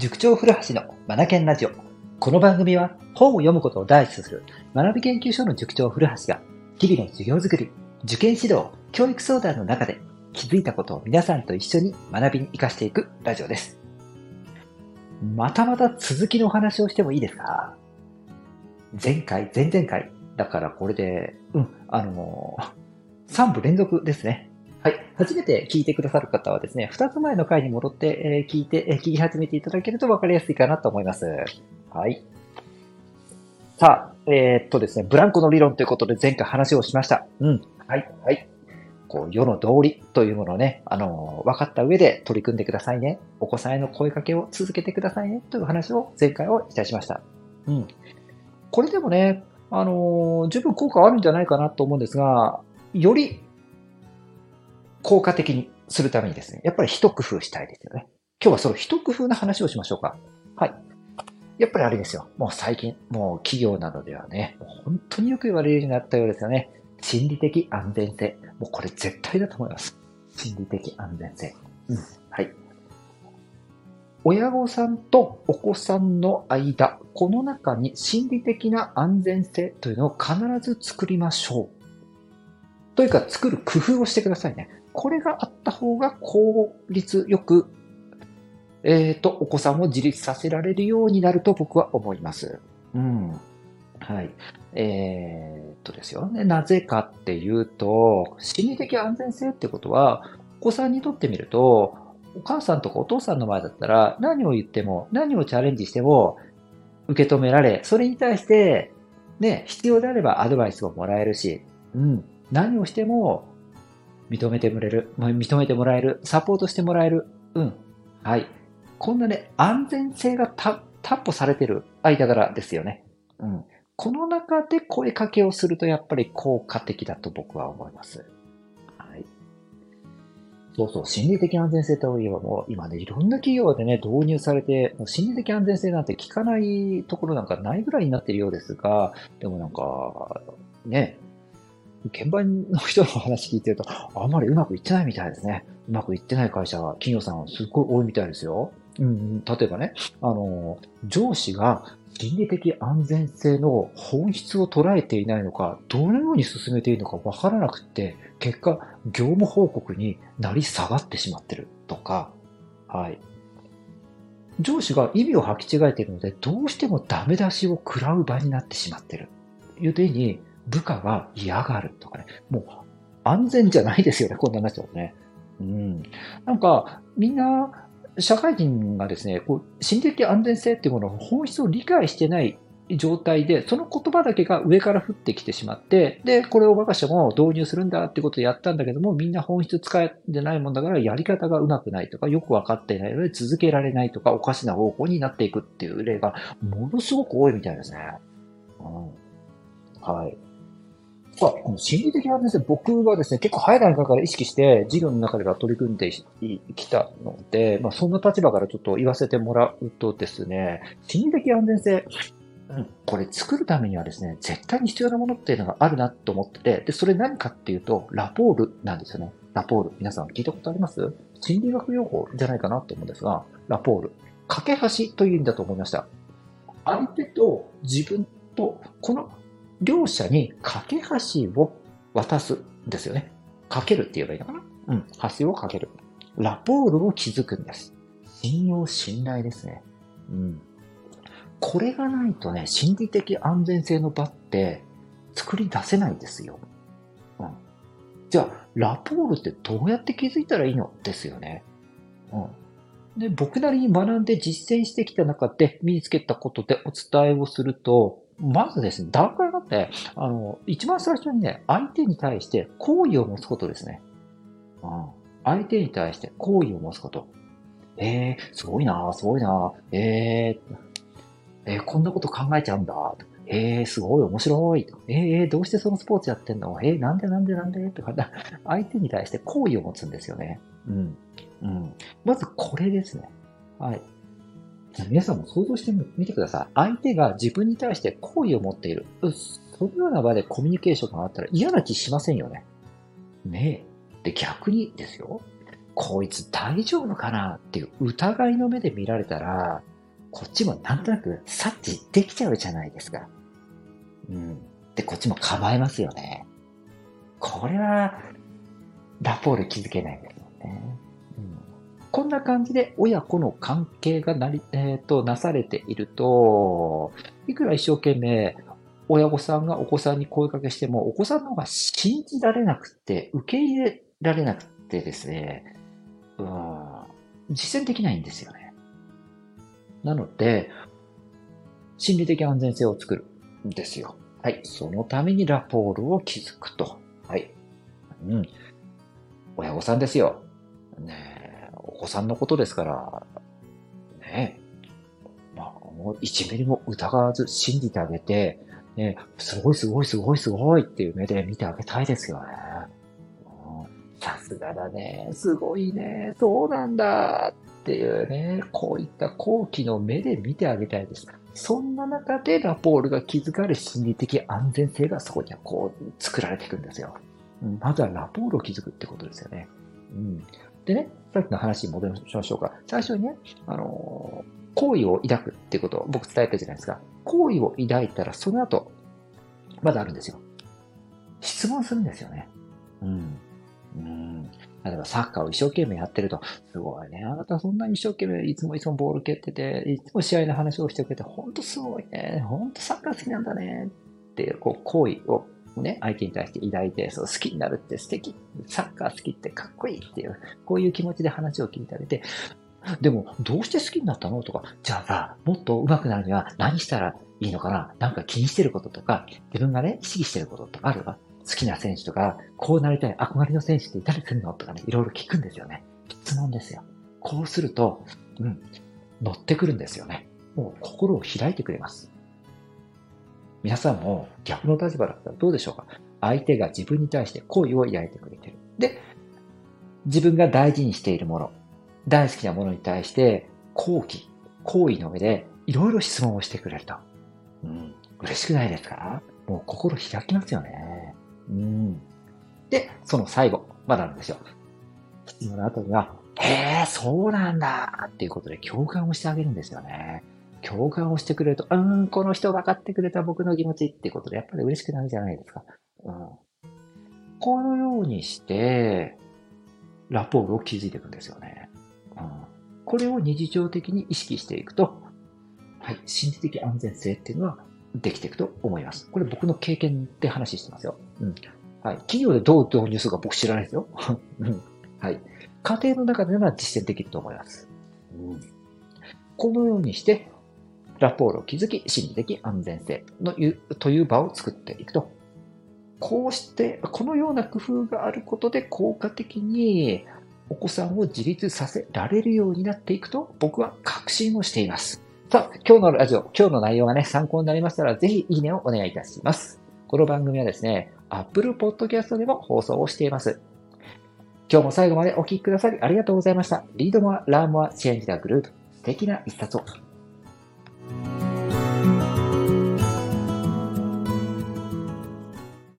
塾長古橋のマナケンラジオ。この番組は本を読むことを第一とする学び研究所の塾長古橋が日々の授業づくり、受験指導、教育相談の中で気づいたことを皆さんと一緒に学びに活かしていくラジオです。またまた続きのお話をしてもいいですか？前回、前々回。だからこれで、うん、あのー、3部連続ですね。はい。初めて聞いてくださる方はですね、2つ前の回に戻って、え、聞いて、え、聞き始めていただけると分かりやすいかなと思います。はい。さあ、えー、っとですね、ブランコの理論ということで前回話をしました。うん。はい。はい。こう、世の道理というものをね、あの、分かった上で取り組んでくださいね。お子さんへの声かけを続けてくださいね。という話を前回をいたしました。うん。これでもね、あのー、十分効果はあるんじゃないかなと思うんですが、より効果的にするためにですね、やっぱり一工夫したいですよね。今日はその一工夫の話をしましょうか。はい。やっぱりあれですよ。もう最近、もう企業などではね、本当によく言われるようになったようですよね。心理的安全性。もうこれ絶対だと思います。心理的安全性。うん。はい。親御さんとお子さんの間、この中に心理的な安全性というのを必ず作りましょう。というか、作る工夫をしてくださいね。これがあった方が効率よく、えっ、ー、と、お子さんを自立させられるようになると僕は思います。うん。はい。えー、っとですよね。なぜかっていうと、心理的安全性ってことは、お子さんにとってみると、お母さんとかお父さんの前だったら、何を言っても、何をチャレンジしても、受け止められ、それに対して、ね、必要であればアドバイスをもらえるし、うん、何をしても認めてもらえる、認めてもらえる、サポートしてもらえる。うん。はい。こんなね、安全性が担保されてる間柄ですよね。うん。この中で声かけをするとやっぱり効果的だと僕は思います。はい。そうそう、心理的安全性といえばもう今ね、いろんな企業でね、導入されて、もう心理的安全性なんて聞かないところなんかないぐらいになってるようですが、でもなんか、ね、現場の人の話聞いてると、あんまりうまくいってないみたいですね。うまくいってない会社、企業さんすっごい多いみたいですよ。うん、例えばね、あの、上司が心理的安全性の本質を捉えていないのか、どのように進めていいのかわからなくって、結果、業務報告になり下がってしまってるとか、はい。上司が意味を履き違えているので、どうしてもダメ出しを食らう場になってしまってる。いう点に、部下が嫌がるとかね、もう安全じゃないですよね、こんなになっちゃうとね。うん。なんか、みんな、社会人がですね、こう心理的安全性っていうものの本質を理解してない状態で、その言葉だけが上から降ってきてしまって、で、これを我が社も導入するんだってことをやったんだけども、みんな本質使えてないもんだから、やり方がうまくないとか、よくわかっていないので続けられないとか、おかしな方向になっていくっていう例が、ものすごく多いみたいですね。うん、はい。まあ、この心理的安全性、僕はですね、結構早い段階から意識して、事業の中では取り組んできたので、まあ、そんな立場からちょっと言わせてもらうとですね、心理的安全性、うん、これ作るためにはですね、絶対に必要なものっていうのがあるなと思ってて、で、それ何かっていうと、ラポールなんですよね。ラポール。皆さん聞いたことあります？心理学用語じゃないかなと思うんですが、ラポール。架け橋という意味だと思いました。相手と自分と、この両者に架け橋を渡すんですよね。かけるって言えばいいのかな？うん。橋をかける。ラポールを築くんです。信用、信頼ですね。うん。これがないとね、心理的安全性の場って作り出せないですよ。うん。じゃあ、ラポールってどうやって気づいたらいいの？ですよね。うん。で、僕なりに学んで実践してきた中で身につけたことでお伝えをすると、まずですね、段階があって、あの、一番最初にね、相手に対して好意を持つことですね。うん。相手に対して好意を持つこと。えー、すごいなすごいなえー、えー、こんなこと考えちゃうんだ。えー、すごい面白い。えー、どうしてそのスポーツやってんの？えー、なんでなんでなんで？とか、相手に対して好意を持つんですよね。うん。うん。まずこれですね。はい。皆さんも想像してみてください。相手が自分に対して好意を持っている。そのような場でコミュニケーションがあったら嫌な気しませんよね。ねえ。で、逆にですよ。こいつ大丈夫かな？っていう疑いの目で見られたら、こっちもなんとなく察知できちゃうじゃないですか。うん。で、こっちも構えますよね。これは、ラポール気づけないですよね。こんな感じで親子の関係がなり、えっ、ー、と、なされていると、いくら一生懸命親御さんがお子さんに声かけしても、お子さんの方が信じられなくて、受け入れられなくてですね、うん、実践できないんですよね。なので、心理的安全性を作るんですよ。はい。そのためにラポールを築くと。はい。うん。親御さんですよ。ね子さんのことですから、ねまあ、もう一ミリも疑わず信じてあげて、ねすごいすごいすごいすごいっていう目で見てあげたいですよね。さすがだね。すごいね。そうなんだ。っていうね、こういった後期の目で見てあげたいです。そんな中でラポールが築かれ心理的安全性がそこにはこう作られていくんですよ。まずはラポールを築くってことですよね。うん。でね、さっきの話に戻りましょうか。最初にね、あの、好意を抱くってことを僕伝えたじゃないですか。好意を抱いたらその後、まだあるんですよ。質問するんですよね。うん。うん。例えばサッカーを一生懸命やってると、すごいね。あなたそんなに一生懸命いつもいつもボール蹴ってて、いつも試合の話をしてくれて、ほんとすごいね。ほんとサッカー好きなんだね。っていう、こう、行為をね、相手に対して抱いて、そう、好きになるって素敵。サッカー好きってかっこいいっていう、こういう気持ちで話を聞いてあげて、でも、どうして好きになったのとか、じゃあさ、もっと上手くなるには何したらいいのかななんか気にしてることとか、自分がね、意識してることとかあるわ好きな選手とか、こうなりたい憧れの選手っていたりするのとかね、いろいろ聞くんですよね。質問ですよ。こうすると、うん、乗ってくるんですよね。もう心を開いてくれます。皆さんも逆の立場だったらどうでしょうか？相手が自分に対して好意を抱いてくれてる。で、自分が大事にしているもの、大好きなものに対して好奇、好意の上でいろいろ質問をしてくれると。うん、嬉しくないですか？もう心開きますよね。うん。で、その最後、まだあるんですよ。質問の後には、へえ、そうなんだっていうことで共感をしてあげるんですよね。共感をしてくれると、うん、この人分かってくれた僕の気持ちってことで、やっぱり嬉しくなるじゃないですか。うん。このようにして、ラポールを築いていくんですよね。うん。これを日常的に意識していくと、はい、心理的安全性っていうのはできていくと思います。これ僕の経験で話してますよ。うん。はい。企業でどう導入するか僕知らないですよ。うん。はい。家庭の中では実践できると思います。うん。このようにして、ラポールを築き、心理的安全性のいう、という場を作っていくと。こうして、このような工夫があることで効果的にお子さんを自立させられるようになっていくと僕は確信をしています。さあ、今日のラジオ、今日の内容がね、参考になりましたら、ぜひいいねをお願いいたします。この番組はですね、Apple Podcast でも放送をしています。今日も最後までお聴きくださりありがとうございました。 Read more、learn more、change the globe。素敵な一冊を。